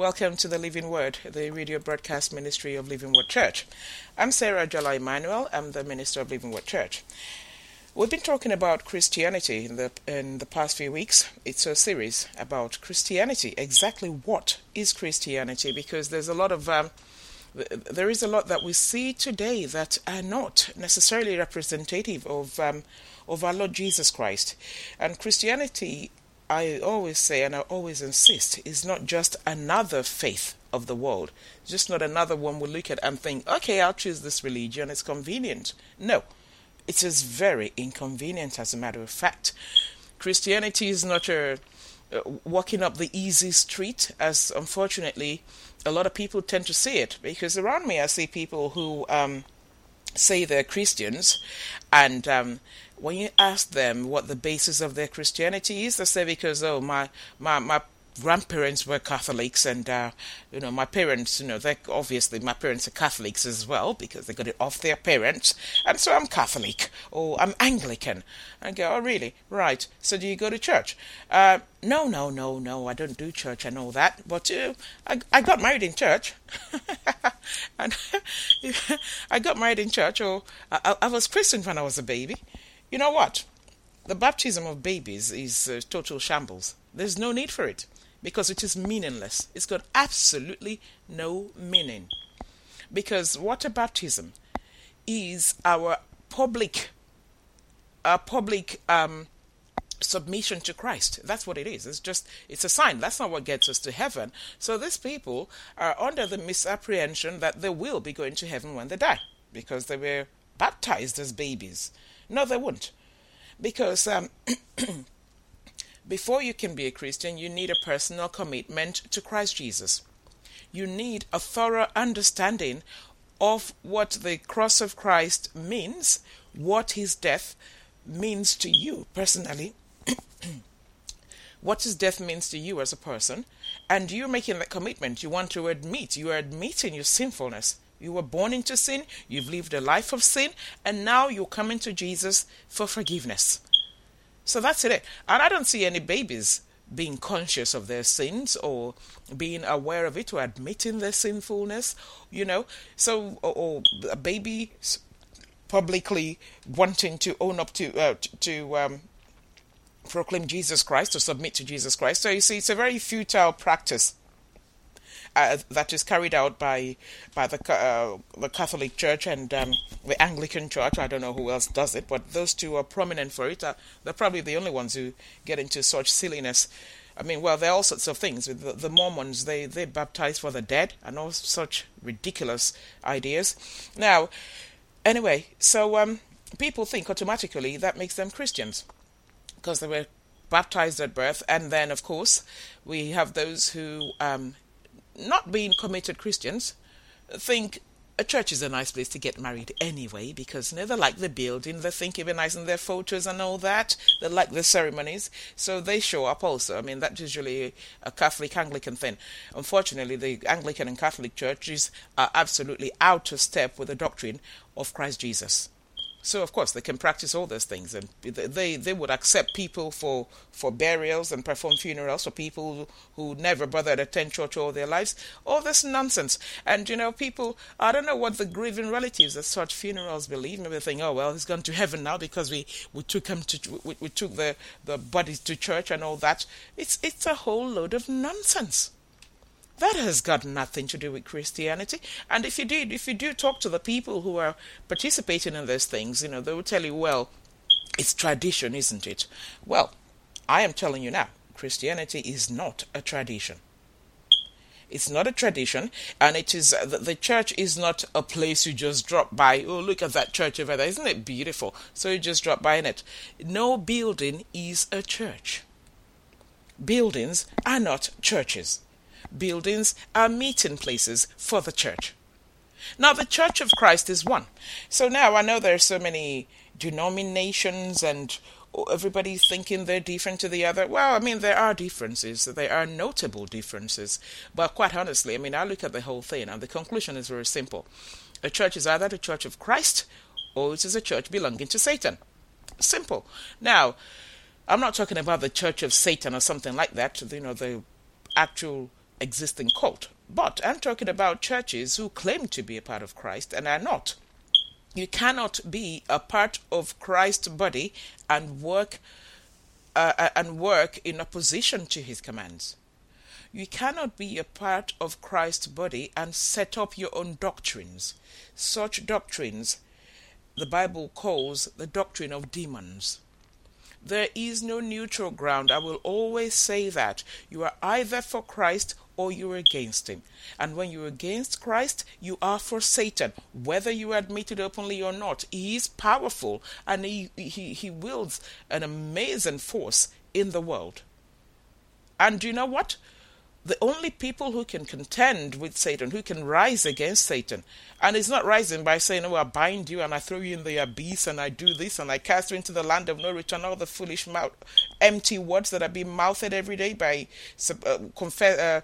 Welcome to the Living Word, the radio broadcast ministry of Living Word Church. I'm Sarah Jala Emmanuel. I'm the minister of Living Word Church. We've been talking about Christianity in the in the past few weeks. It's a series about Christianity. Exactly what is Christianity? Because there's a lot of um, there is a lot that we see today that are not necessarily representative of um, of our Lord Jesus Christ. And Christianity, I always say and I always insist, is not just another faith of the world. It's just not another one we look at and think, okay, I'll choose this religion. It's convenient. No it is very inconvenient, as a matter of fact. Christianity is not a, uh, walking up the easy street, as unfortunately a lot of people tend to see it. Because around me, I see people who um, say they're Christians, and um, when you ask them what the basis of their Christianity is, they say because oh my my my grandparents were Catholics, and uh, you know my parents, you know, they obviously my parents are Catholics as well because they got it off their parents, and so I'm Catholic or I'm Anglican. I go, oh really? Right. So do you go to church? Uh, no, no, no, no. I don't do church and all that, but uh, I I got married in church, and I got married in church, or I, I was christened when I was a baby. You know what? The baptism of babies is uh, total shambles. There's no need for it because it is meaningless. It's got absolutely no meaning. Because water baptism is our public, our public um, submission to Christ. That's what it is. It's just it's a sign. That's not what gets us to heaven. So these people are under the misapprehension that they will be going to heaven when they die because they were baptized as babies. No, they won't, because um, Before you can be a Christian, you need a personal commitment to Christ Jesus. You need a thorough understanding of what the cross of Christ means, what his death means to you personally, what his death means to you as a person, and you're making that commitment. You want to admit, you are admitting your sinfulness. You were born into sin, you've lived a life of sin, and now you're coming to Jesus for forgiveness. So that's it. And I don't see any babies being conscious of their sins or being aware of it or admitting their sinfulness, you know. So, or, or a baby publicly wanting to own up to, uh, to um, proclaim Jesus Christ or submit to Jesus Christ. So you see, it's a very futile practice uh, that is carried out by by the uh, the Catholic Church and um, the Anglican Church. I don't know who else does it, but those two are prominent for it. Uh, they're probably the only ones who get into such silliness. I mean, well, there are all sorts of things. With the, the Mormons, they they baptize for the dead and all such ridiculous ideas. Now, anyway, so um, people think automatically that makes them Christians because they were baptized at birth, and then, of course, we have those who um, not being committed Christians think a church is a nice place to get married anyway because you know, they like the building, they think it'd be nice in their photos and all that. They like the ceremonies, so they show up also. I mean, that's usually a Catholic Anglican thing. Unfortunately, the Anglican and Catholic churches are absolutely out of step with the doctrine of Christ Jesus. So of course they can practice all those things, and they they would accept people for for burials and perform funerals for people who never bothered to attend church all their lives. All this nonsense, and you know people. I don't know what the grieving relatives at such funerals believe. Maybe they think, oh well, he's gone to heaven now because we we took him to we, we took the the bodies to church and all that. It's it's a whole load of nonsense. That has got nothing to do with Christianity. And if you did, if you do talk to the people who are participating in those things, you know, they will tell you, well, it's tradition, isn't it? Well, I am telling you now, Christianity is not a tradition. It's not a tradition, and it is uh, the church is not a place you just drop by. Oh, look at that church over there! Isn't it beautiful? So you just drop by in it. No building is a church. Buildings are not churches buildings are meeting places for the church. Now, the Church of Christ is one. So now I know there are so many denominations and everybody thinking they're different to the other. Well, I mean, there are differences. There are notable differences. But quite honestly, I mean, I look at the whole thing and the conclusion is very simple. A church is either the Church of Christ or it is a church belonging to Satan. Simple. Now, I'm not talking about the Church of Satan or something like that, you know, the actual existing cult. But I'm talking about churches who claim to be a part of Christ and are not. You cannot be a part of Christ's body and work uh, uh, and work in opposition to his commands. You cannot be a part of Christ's body and set up your own doctrines. Such doctrines the Bible calls the doctrine of demons. There is no neutral ground. I will always say that. You are either for Christ or you're against him. And when you're against Christ, you are for Satan, whether you admit it openly or not. He is powerful and he, he, he wields an amazing force in the world. And do you know what? The only people who can contend with Satan, who can rise against Satan, and it's not rising by saying, Oh, I bind you and I throw you in the abyss and I do this and I cast you into the land of no return, all the foolish, mouth, empty words that are being mouthed every day by uh, confess, uh,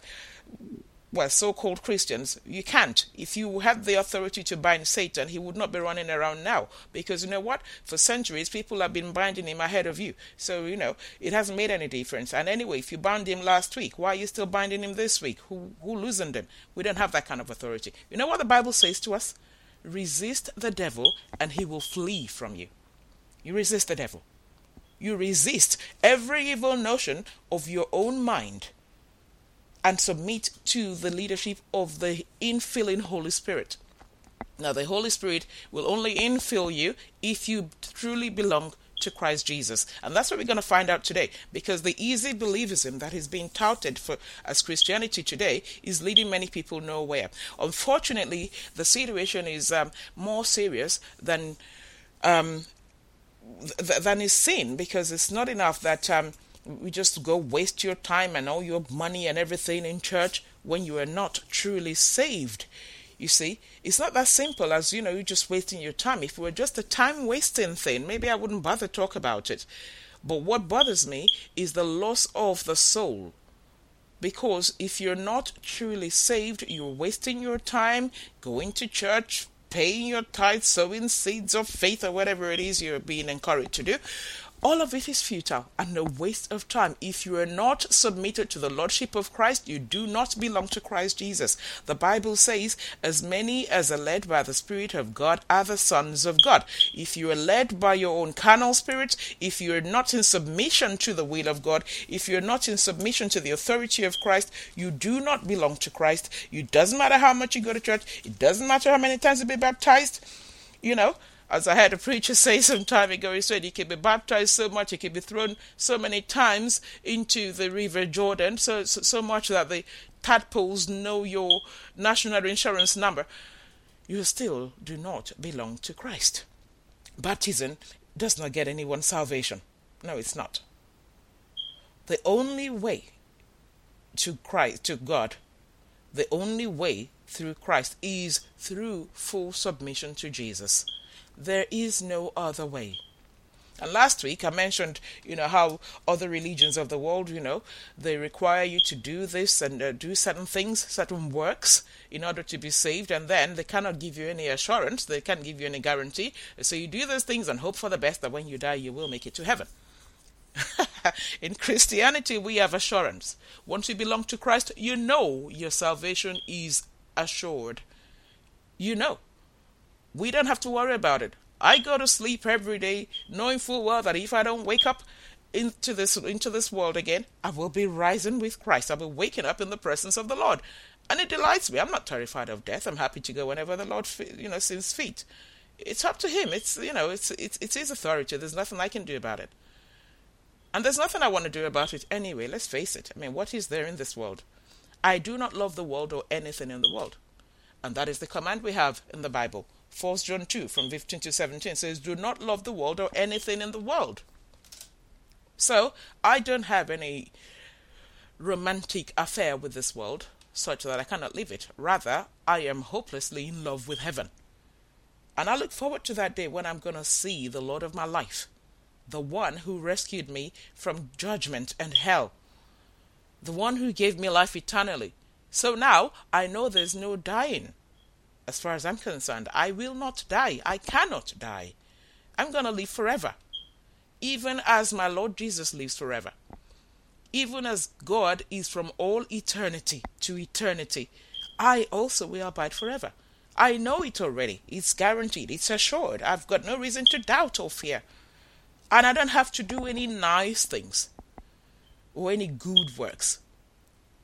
well, so called Christians, you can't. If you had the authority to bind Satan, he would not be running around now. Because you know what? For centuries, people have been binding him ahead of you. So, you know, it hasn't made any difference. And anyway, if you bound him last week, why are you still binding him this week? Who, who loosened him? We don't have that kind of authority. You know what the Bible says to us? Resist the devil, and he will flee from you. You resist the devil. You resist every evil notion of your own mind and submit to the leadership of the infilling Holy Spirit. Now, the Holy Spirit will only infill you if you truly belong to Christ Jesus. And that's what we're going to find out today because the easy believism that is being touted for as Christianity today is leading many people nowhere. Unfortunately, the situation is um, more serious than um, th- than is seen because it's not enough that um, we just go waste your time and all your money and everything in church when you are not truly saved. You see, it's not that simple as you know, you're just wasting your time. If it were just a time wasting thing, maybe I wouldn't bother talk about it. But what bothers me is the loss of the soul. Because if you're not truly saved, you're wasting your time going to church, paying your tithes, sowing seeds of faith, or whatever it is you're being encouraged to do all of it is futile and a waste of time. If you are not submitted to the Lordship of Christ, you do not belong to Christ Jesus. The Bible says, As many as are led by the Spirit of God are the sons of God. If you are led by your own carnal spirit, if you are not in submission to the will of God, if you're not in submission to the authority of Christ, you do not belong to Christ. It doesn't matter how much you go to church, it doesn't matter how many times you be baptized, you know as I had a preacher say some time ago, he said he can be baptized so much, he can be thrown so many times into the river Jordan, so, so, so much that the tadpoles know your national insurance number. You still do not belong to Christ. Baptism does not get anyone salvation. No, it's not. The only way to Christ, to God, the only way through Christ is through full submission to Jesus. There is no other way. And last week I mentioned, you know, how other religions of the world, you know, they require you to do this and uh, do certain things, certain works in order to be saved, and then they cannot give you any assurance, they can't give you any guarantee. So you do those things and hope for the best that when you die you will make it to heaven. in Christianity, we have assurance. Once you belong to Christ, you know your salvation is assured. You know. We don't have to worry about it. I go to sleep every day knowing full well that if I don't wake up into this into this world again, I will be rising with Christ. I'll be waking up in the presence of the Lord. And it delights me. I'm not terrified of death. I'm happy to go whenever the Lord you know sees fit. It's up to him. It's you know, it's it's it's his authority. There's nothing I can do about it. And there's nothing I want to do about it anyway. Let's face it. I mean, what is there in this world? I do not love the world or anything in the world. And that is the command we have in the Bible. 1 John 2 from 15 to 17 says, Do not love the world or anything in the world. So, I don't have any romantic affair with this world such that I cannot leave it. Rather, I am hopelessly in love with heaven. And I look forward to that day when I'm going to see the Lord of my life, the one who rescued me from judgment and hell, the one who gave me life eternally. So now I know there's no dying as far as I'm concerned, I will not die. I cannot die. I'm going to live forever, even as my Lord Jesus lives forever. even as God is from all eternity to eternity, I also will abide forever. I know it already. It's guaranteed. It's assured. I've got no reason to doubt or fear. And I don't have to do any nice things or any good works.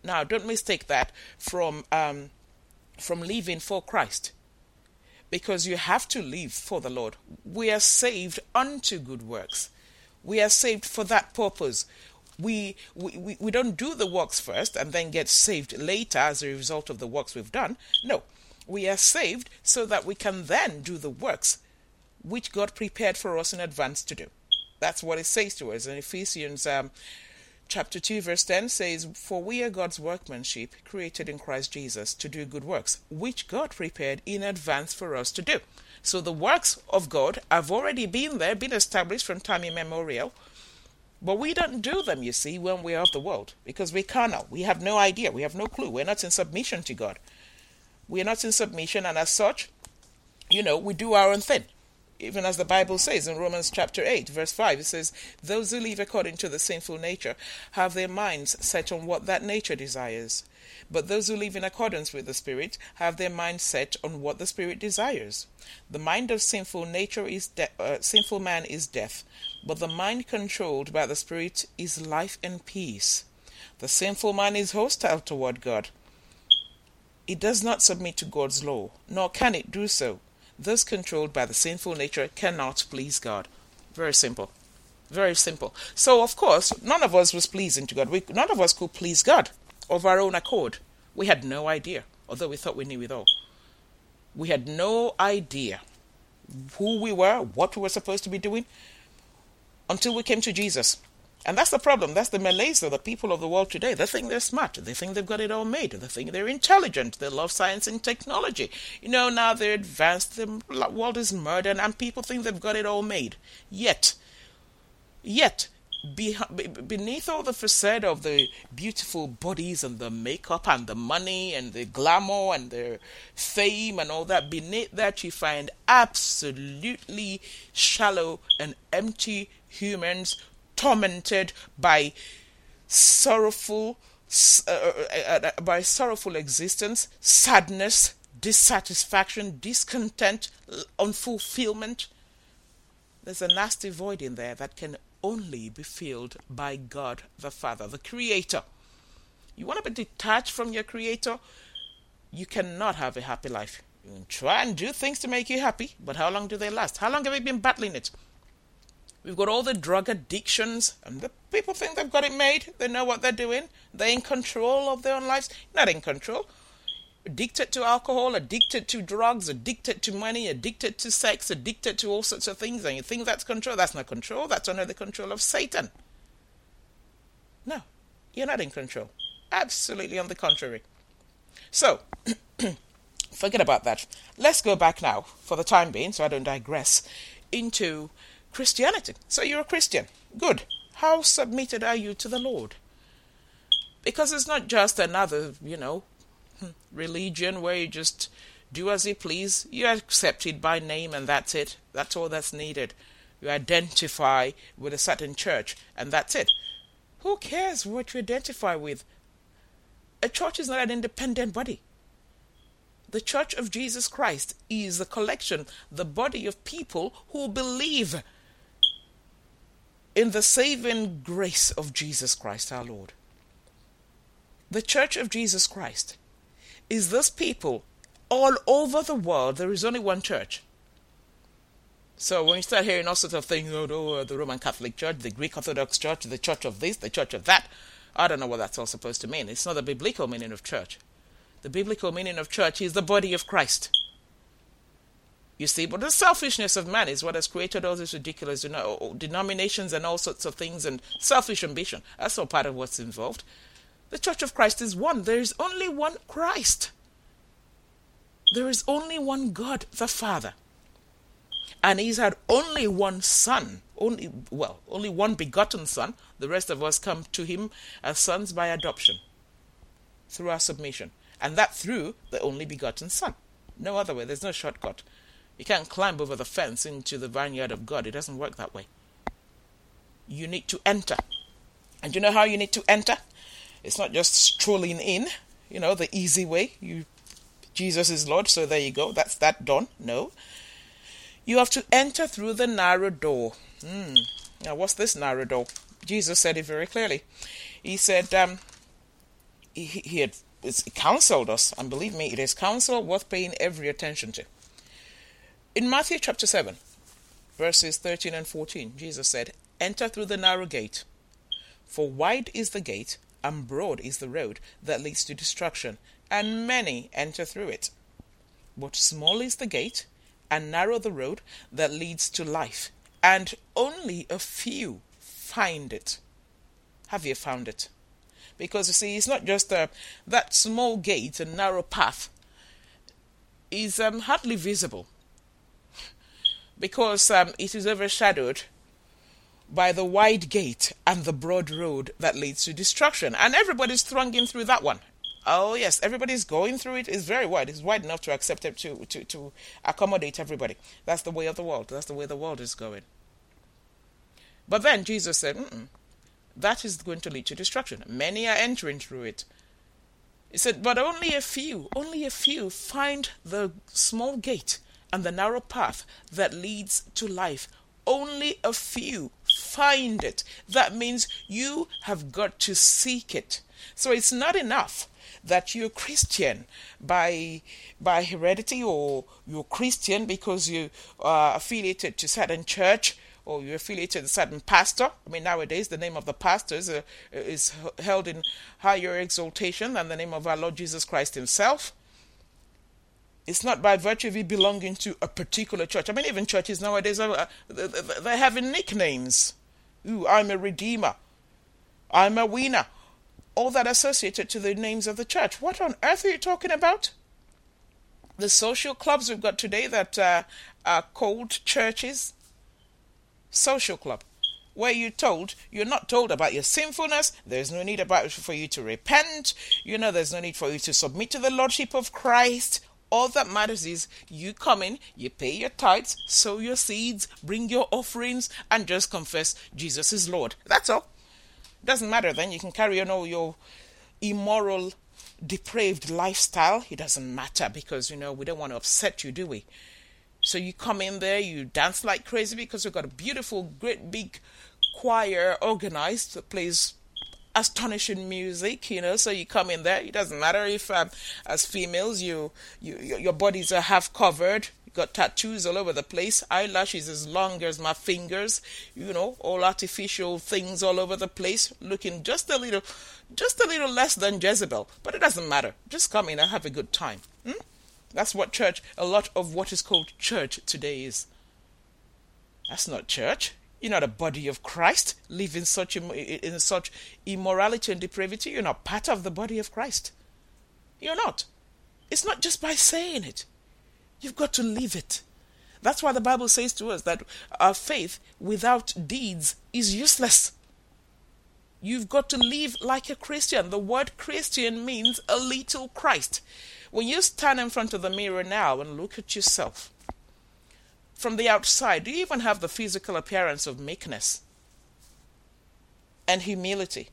Now, don't mistake that from um, from living for Christ, because you have to live for the Lord. We are saved unto good works. We are saved for that purpose. We, we, we don't do the works first and then get saved later as a result of the works we've done. No, we are saved so that we can then do the works which God prepared for us in advance to do. That's what it says to us in Ephesians um, chapter 2 verse 10 says for we are god's workmanship created in christ jesus to do good works which god prepared in advance for us to do. So the works of god have already been there been established from time immemorial but we don't do them you see when we're of the world because we cannot. We have no idea. We have no clue. We're not in submission to god. We're not in submission and as such you know we do our own thing even as the Bible says in Romans chapter 8, verse 5, it says, Those who live according to the sinful nature have their minds set on what that nature desires. But those who live in accordance with the Spirit have their mind set on what the Spirit desires. The mind of sinful nature is de- uh, sinful man is death, but the mind controlled by the Spirit is life and peace. The sinful man is hostile toward God. It does not submit to God's law, nor can it do so thus controlled by the sinful nature, cannot please God. Very simple. Very simple. So, of course, none of us was pleasing to God. We, none of us could please God of our own accord. We had no idea, although we thought we knew it all. We had no idea who we were, what we were supposed to be doing, until we came to Jesus. And that's the problem. That's the malaise of the people of the world today. They think they're smart. They think they've got it all made. They think they're intelligent. They love science and technology. You know, now they're advanced. The world is modern, and people think they've got it all made. Yet, yet, beneath all the facade of the beautiful bodies and the makeup and the money and the glamour and the fame and all that, beneath that you find absolutely shallow and empty humans tormented by sorrowful uh, uh, uh, by sorrowful existence, sadness, dissatisfaction, discontent, unfulfillment. There's a nasty void in there that can only be filled by God the Father, the Creator. You want to be detached from your Creator? You cannot have a happy life. You can try and do things to make you happy, but how long do they last? How long have you been battling it? We've got all the drug addictions, and the people think they've got it made. They know what they're doing. They're in control of their own lives. Not in control. Addicted to alcohol, addicted to drugs, addicted to money, addicted to sex, addicted to all sorts of things, and you think that's control. That's not control. That's under the control of Satan. No, you're not in control. Absolutely on the contrary. So, forget about that. Let's go back now, for the time being, so I don't digress, into Christianity. So you're a Christian. Good. How submitted are you to the Lord? Because it's not just another, you know, hmm, religion where you just do as you please. You're accepted by name and that's it. That's all that's needed. You identify with a certain church and that's it. Who cares what you identify with? A church is not an independent body. The Church of Jesus Christ is a collection, the body of people who believe in the saving grace of Jesus Christ our Lord. The Church of Jesus Christ is this people all over the world. There is only one church. So when you start hearing all sorts of things, oh, oh, the Roman Catholic Church, the Greek Orthodox Church, the Church of this, the Church of that, I don't know what that's all supposed to mean. It's not the biblical meaning of church. The biblical meaning of church is the body of Christ. You see, but the selfishness of man is what has created all these ridiculous denominations and all sorts of things and selfish ambition. That's all part of what's involved. The Church of Christ is one. There is only one Christ. There is only one God, the Father. And He's had only one Son, only well, only one begotten Son. The rest of us come to Him as sons by adoption through our submission. And that through the only begotten Son. No other way. There's no shortcut. You can't climb over the fence into the vineyard of God. It doesn't work that way. You need to enter. And you know how you need to enter? It's not just strolling in, you know, the easy way. You Jesus is Lord, so there you go. That's that done. No. You have to enter through the narrow door. Mm. Now, what's this narrow door? Jesus said it very clearly. He said um, he, he had counseled us, and believe me, it is counsel worth paying every attention to. In Matthew chapter 7, verses 13 and 14, Jesus said, Enter through the narrow gate, for wide is the gate, and broad is the road that leads to destruction, and many enter through it. But small is the gate, and narrow the road that leads to life, and only a few find it. Have you found it? Because you see, it's not just uh, that small gate and narrow path is um, hardly visible because um, it is overshadowed by the wide gate and the broad road that leads to destruction. And everybody's thronging through that one. Oh yes, everybody's going through it. It's very wide. It's wide enough to accept it to, to, to accommodate everybody. That's the way of the world. That's the way the world is going. But then Jesus said, that is going to lead to destruction. Many are entering through it. He said, but only a few, only a few find the small gate and the narrow path that leads to life. Only a few find it. That means you have got to seek it. So it's not enough that you're Christian by by heredity or you're Christian because you are affiliated to certain church or you're affiliated to a certain pastor. I mean, nowadays the name of the pastor is, uh, is held in higher exaltation than the name of our Lord Jesus Christ Himself. It's not by virtue of you belonging to a particular church. I mean, even churches nowadays are uh, they're having nicknames. Ooh, I'm a redeemer. I'm a winner all that associated to the names of the church. What on earth are you talking about? The social clubs we've got today that uh, are called churches. Social club, where you're told you're not told about your sinfulness. There's no need about for you to repent. You know, there's no need for you to submit to the lordship of Christ. All that matters is you come in, you pay your tithes, sow your seeds, bring your offerings, and just confess Jesus is Lord. That's all. Doesn't matter then, you can carry on all your immoral, depraved lifestyle. It doesn't matter because, you know, we don't want to upset you, do we? So you come in there, you dance like crazy because we've got a beautiful, great big choir organized that plays astonishing music, you know. So you come in there. It doesn't matter if, um, as females, you, you your bodies are half covered got tattoos all over the place, eyelashes as long as my fingers, you know, all artificial things all over the place, looking just a little, just a little less than Jezebel. But it doesn't matter. Just come in and have a good time. Hmm? That's what church, a lot of what is called church today is. That's not church. You're not a body of Christ. Live in such in such immorality and depravity. You're not part of the body of Christ. You're not. It's not just by saying it. You've got to live it. That's why the Bible says to us that our faith without deeds is useless. You've got to live like a Christian. The word Christian means a little Christ. When you stand in front of the mirror now and look at yourself from the outside, do you even have the physical appearance of meekness and humility,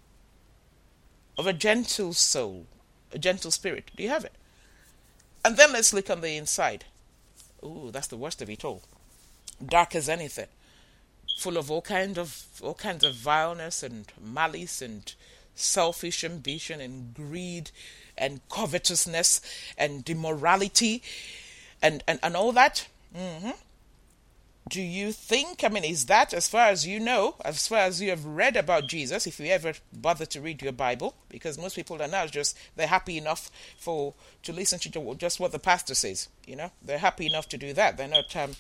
of a gentle soul, a gentle spirit? Do you have it? And then let's look on the inside. Ooh, that's the worst of it all. Dark as anything, full of all kind of all kinds of vileness and malice and selfish ambition and greed and covetousness and immorality and and, and all that. Mm-hmm do you think, I mean, is that as far as you know, as far as you have read about Jesus, if you ever bother to read your Bible, because most people are now just, they're happy enough for, to listen to just what the pastor says, you know, they're happy enough to do that. They're not, um,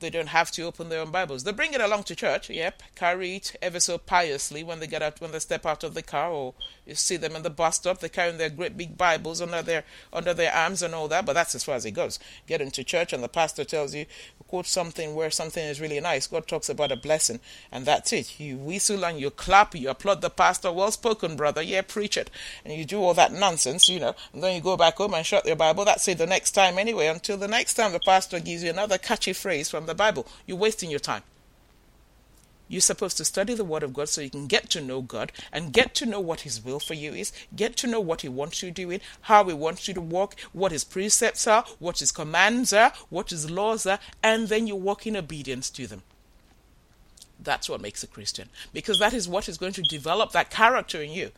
they don't have to open their own Bibles. They bring it along to church, yep, carry it ever so piously when they get out, when they step out of the car, or you see them in the bus stop. They carry their great big Bibles under their under their arms and all that. But that's as far as it goes. Get into church, and the pastor tells you, quote something where something is really nice. God talks about a blessing, and that's it. You whistle and you clap, you applaud the pastor. Well spoken, brother. Yeah, preach it. And you do all that nonsense, you know, and then you go back home and shut your Bible. That's it the next time anyway, until the next time the pastor gives you another catchy phrase from the Bible. You're wasting your time. You're supposed to study the Word of God so you can get to know God and get to know what His will for you is, get to know what He wants you doing, how He wants you to walk, what His precepts are, what His commands are, what His laws are, and then you walk in obedience to them. That's what makes a Christian because that is what is going to develop that character in you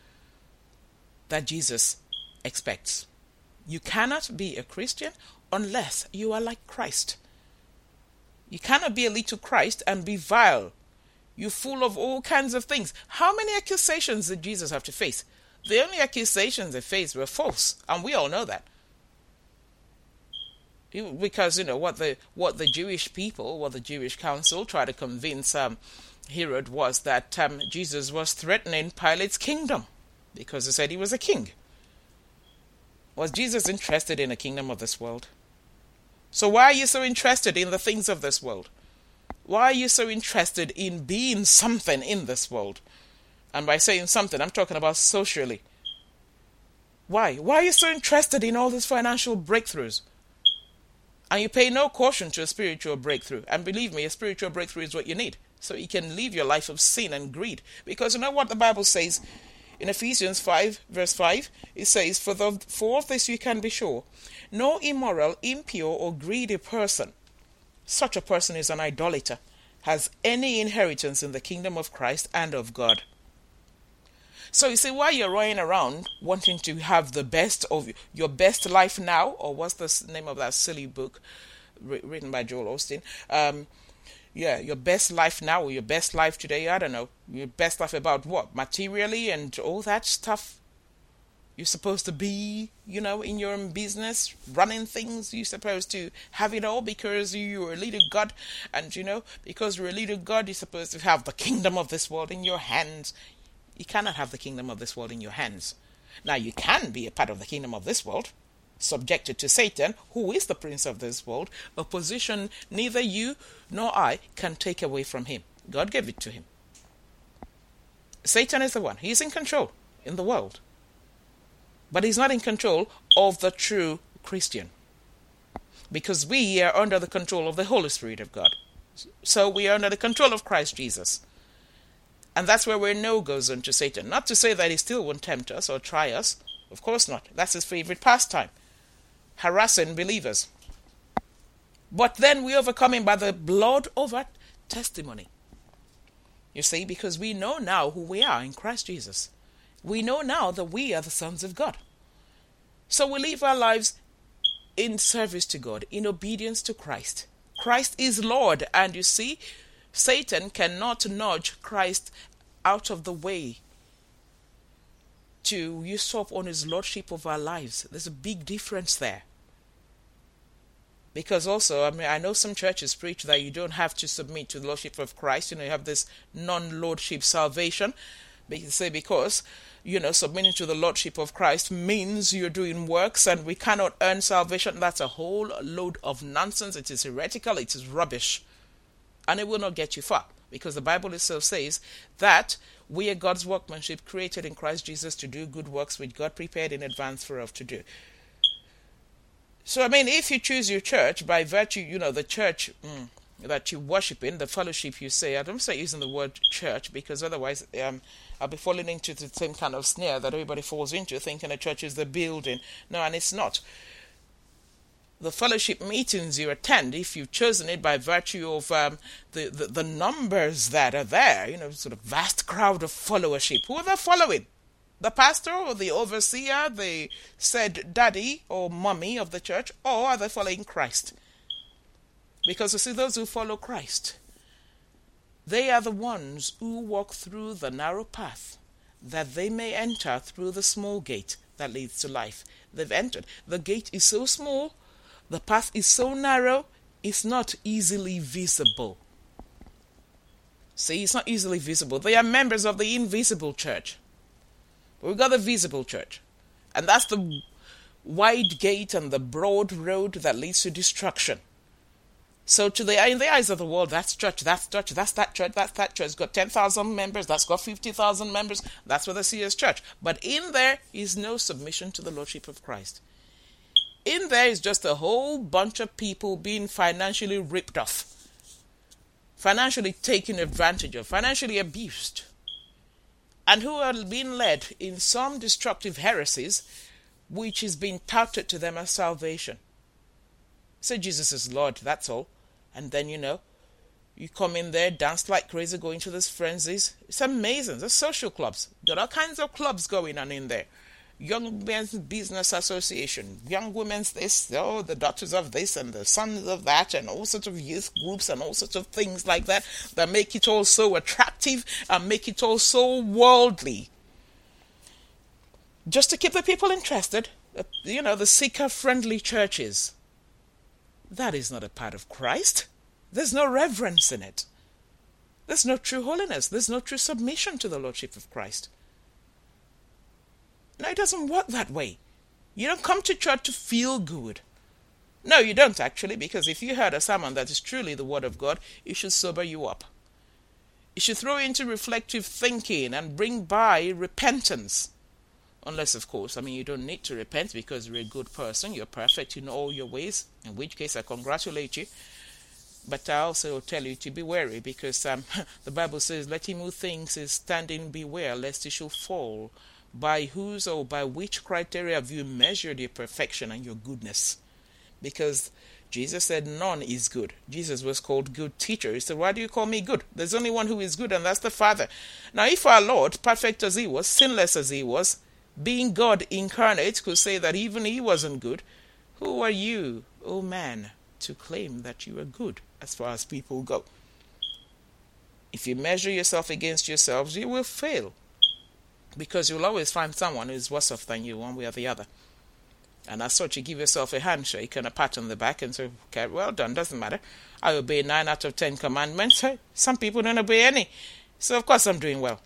that Jesus expects. You cannot be a Christian unless you are like Christ. You cannot be a little Christ and be vile you're full of all kinds of things. How many accusations did Jesus have to face? The only accusations he faced were false, and we all know that. Because you know what the what the Jewish people, what the Jewish council tried to convince um, Herod was that um, Jesus was threatening Pilate's kingdom because he said he was a king. Was Jesus interested in a kingdom of this world? So why are you so interested in the things of this world? Why are you so interested in being something in this world? And by saying something, I'm talking about socially. Why? Why are you so interested in all these financial breakthroughs? And you pay no caution to a spiritual breakthrough. And believe me, a spiritual breakthrough is what you need. So you can leave your life of sin and greed. Because you know what the Bible says in Ephesians 5, verse 5? It says, For, the, for of this you can be sure. No immoral, impure, or greedy person such a person is an idolater, has any inheritance in the kingdom of Christ and of God. So you see, while you're running around wanting to have the best of your best life now, or what's the name of that silly book written by Joel Osteen? Um, yeah, your best life now or your best life today. I don't know. Your best life about what? Materially and all that stuff. You're supposed to be, you know, in your own business, running things. You're supposed to have it all because you're a leader God. And, you know, because you're a leader God, you're supposed to have the kingdom of this world in your hands. You cannot have the kingdom of this world in your hands. Now, you can be a part of the kingdom of this world, subjected to Satan, who is the prince of this world, a position neither you nor I can take away from him. God gave it to him. Satan is the one, he's in control in the world. But he's not in control of the true Christian. Because we are under the control of the Holy Spirit of God. So we are under the control of Christ Jesus. And that's where we're no goes unto Satan. Not to say that he still won't tempt us or try us. Of course not. That's his favorite pastime. Harassing believers. But then we overcome him by the blood of our testimony. You see, because we know now who we are in Christ Jesus we know now that we are the sons of God. So we live our lives in service to God, in obedience to Christ. Christ is Lord, and you see, Satan cannot nudge Christ out of the way to usurp on his lordship of our lives. There's a big difference there. Because also, I mean, I know some churches preach that you don't have to submit to the lordship of Christ. You know, you have this non-lordship salvation. They say because you know, submitting to the Lordship of Christ means you're doing works and we cannot earn salvation. That's a whole load of nonsense. It is heretical, it is rubbish. And it will not get you far because the Bible itself says that we are God's workmanship created in Christ Jesus to do good works which God prepared in advance for us to do. So, I mean, if you choose your church by virtue, you know, the church mm, that you worship in, the fellowship you say, I don't say using the word church because otherwise um, I'll be falling into the same kind of snare that everybody falls into, thinking a church is the building. No, and it's not. The fellowship meetings you attend, if you've chosen it by virtue of um, the, the, the numbers that are there, you know, sort of vast crowd of followership, who are they following? The pastor or the overseer, the said daddy or mummy of the church, or are they following Christ? Because you see, those who follow Christ, they are the ones who walk through the narrow path that they may enter through the small gate that leads to life. They've entered. The gate is so small, the path is so narrow, it's not easily visible. See, it's not easily visible. They are members of the invisible church. But we've got the visible church. And that's the wide gate and the broad road that leads to destruction. So to the in the eyes of the world, that's church, that's church, that's that church, that's that church. It's got ten thousand members, that's got fifty thousand members. That's what they see as church. But in there is no submission to the lordship of Christ. In there is just a whole bunch of people being financially ripped off. financially taken advantage of, financially abused, and who are being led in some destructive heresies which is being touted to them as salvation. Say Jesus is Lord, that's all. And then, you know, you come in there, dance like crazy, going to these frenzies. It's amazing. There's social clubs. There are all kinds of clubs going on in there. Young Men's Business Association, Young Women's this, oh, the daughters of this and the sons of that, and all sorts of youth groups and all sorts of things like that that make it all so attractive and make it all so worldly. Just to keep the people interested, uh, you know, the seeker friendly churches. That is not a part of Christ. There's no reverence in it. There's no true holiness. There's no true submission to the Lordship of Christ. No, it doesn't work that way. You don't come to church to feel good. No, you don't actually, because if you heard a sermon that is truly the Word of God, it should sober you up. It should throw you into reflective thinking and bring by repentance. Unless, of course, I mean, you don't need to repent because you're a good person, you're perfect in all your ways, in which case I congratulate you. But I also tell you to be wary because um, the Bible says, Let him who thinks is standing beware lest he should fall. By whose or by which criteria have you measured your perfection and your goodness? Because Jesus said none is good. Jesus was called good teacher. He said, Why do you call me good? There's only one who is good, and that's the Father. Now, if our Lord, perfect as he was, sinless as he was, being God incarnate, could say that even he wasn't good, who are you, O oh man, to claim that you are good as far as people go? If you measure yourself against yourselves, you will fail because you'll always find someone who's worse off than you, one way or the other. And as such, you give yourself a handshake and a pat on the back and say, okay, well done, doesn't matter. I obey nine out of ten commandments. Some people don't obey any. So, of course, I'm doing well.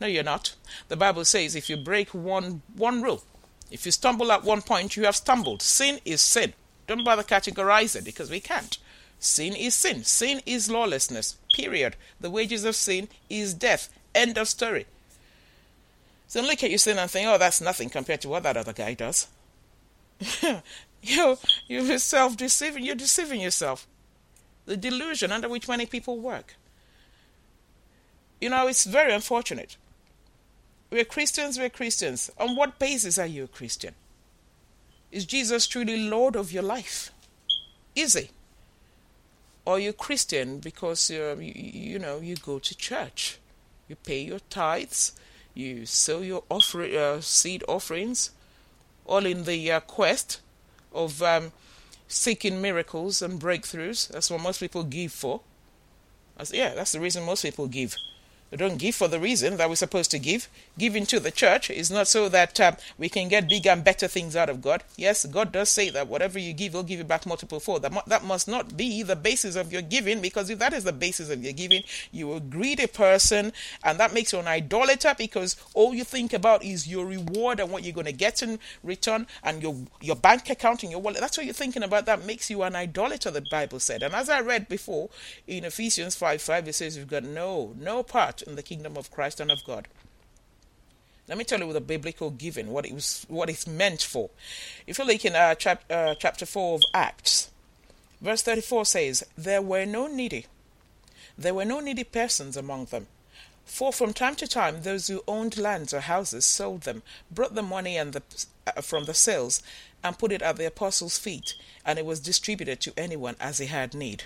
No, you're not. The Bible says if you break one, one rule, if you stumble at one point, you have stumbled. Sin is sin. Don't bother categorize it because we can't. Sin is sin. Sin is lawlessness. Period. The wages of sin is death. End of story. So look at you sin and think, oh, that's nothing compared to what that other guy does. you you're self deceiving. You're deceiving yourself. The delusion under which many people work. You know, it's very unfortunate. We're Christians, we're Christians. On what basis are you a Christian? Is Jesus truly Lord of your life? Is he? Or you Christian because uh, you, you know you go to church, you pay your tithes, you sow your offer, uh, seed offerings, all in the uh, quest of um, seeking miracles and breakthroughs. That's what most people give for. That's, yeah, that's the reason most people give. Don't give for the reason that we're supposed to give. Giving to the church is not so that um, we can get bigger and better things out of God. Yes, God does say that whatever you give, He'll give you back multiple fold. That, that must not be the basis of your giving, because if that is the basis of your giving, you a greedy person, and that makes you an idolater because all you think about is your reward and what you're going to get in return, and your your bank account and your wallet. That's what you're thinking about. That makes you an idolater. The Bible said, and as I read before in Ephesians five five, it says you've got no no part part in the kingdom of Christ and of God. Let me tell you with a biblical giving what it was, what it's meant for. If you look in uh, chap, uh, chapter four of Acts, verse thirty-four says, "There were no needy, there were no needy persons among them." For from time to time, those who owned lands or houses sold them, brought the money and the, uh, from the sales, and put it at the apostles' feet, and it was distributed to anyone as he had need.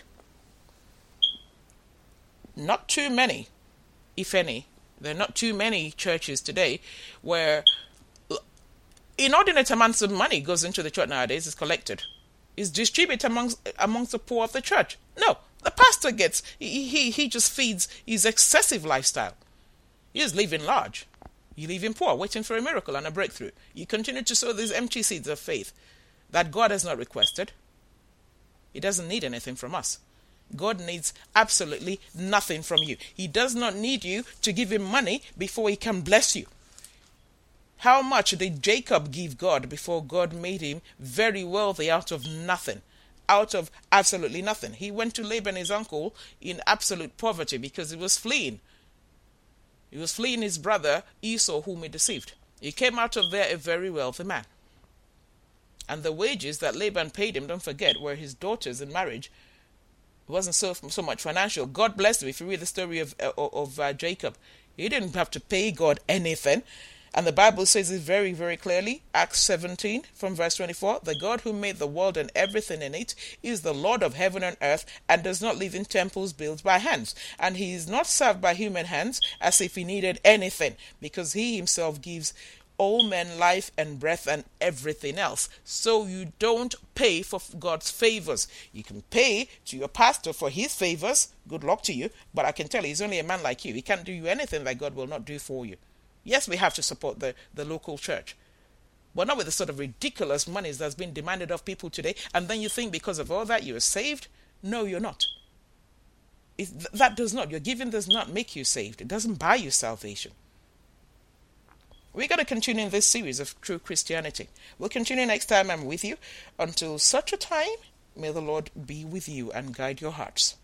Not too many if any. There are not too many churches today where inordinate amounts of money goes into the church nowadays is collected is distributed amongst amongst the poor of the church. No the pastor gets he he, just feeds his excessive lifestyle. He is living large. You leave him poor waiting for a miracle and a breakthrough. You continue to sow these empty seeds of faith that god has not requested. He doesn't need anything from us God needs absolutely nothing from you. He does not need you to give him money before he can bless you. How much did Jacob give God before God made him very wealthy out of nothing? Out of absolutely nothing. He went to Laban, his uncle, in absolute poverty because he was fleeing. He was fleeing his brother Esau, whom he deceived. He came out of there a very wealthy man. And the wages that Laban paid him, don't forget, were his daughters in marriage It wasn't so so much financial. God blessed him. If you read the story of of, of uh, Jacob, he didn't have to pay God anything. And the Bible says it very, very clearly, Acts 17 from verse 24 the God who made the world and everything in it is the Lord of heaven and earth and does not live in temples built by hands. And he is not served by human hands as if he needed anything, because he himself gives all men life and breath and everything else. So you don't pay for God's favors. You can pay to your pastor for his favors. Good luck to you. But I can tell you, he's only a man like you. He can't do you anything that God will not do for you. Yes, we have to support the, the local church. But not with the sort of ridiculous monies that's been demanded of people today. And then you think because of all that you're saved? No, you're not. It, that does not. Your giving does not make you saved. It doesn't buy you salvation. We're going to continue in this series of true Christianity. We'll continue next time I'm with you. Until such a time, may the Lord be with you and guide your hearts.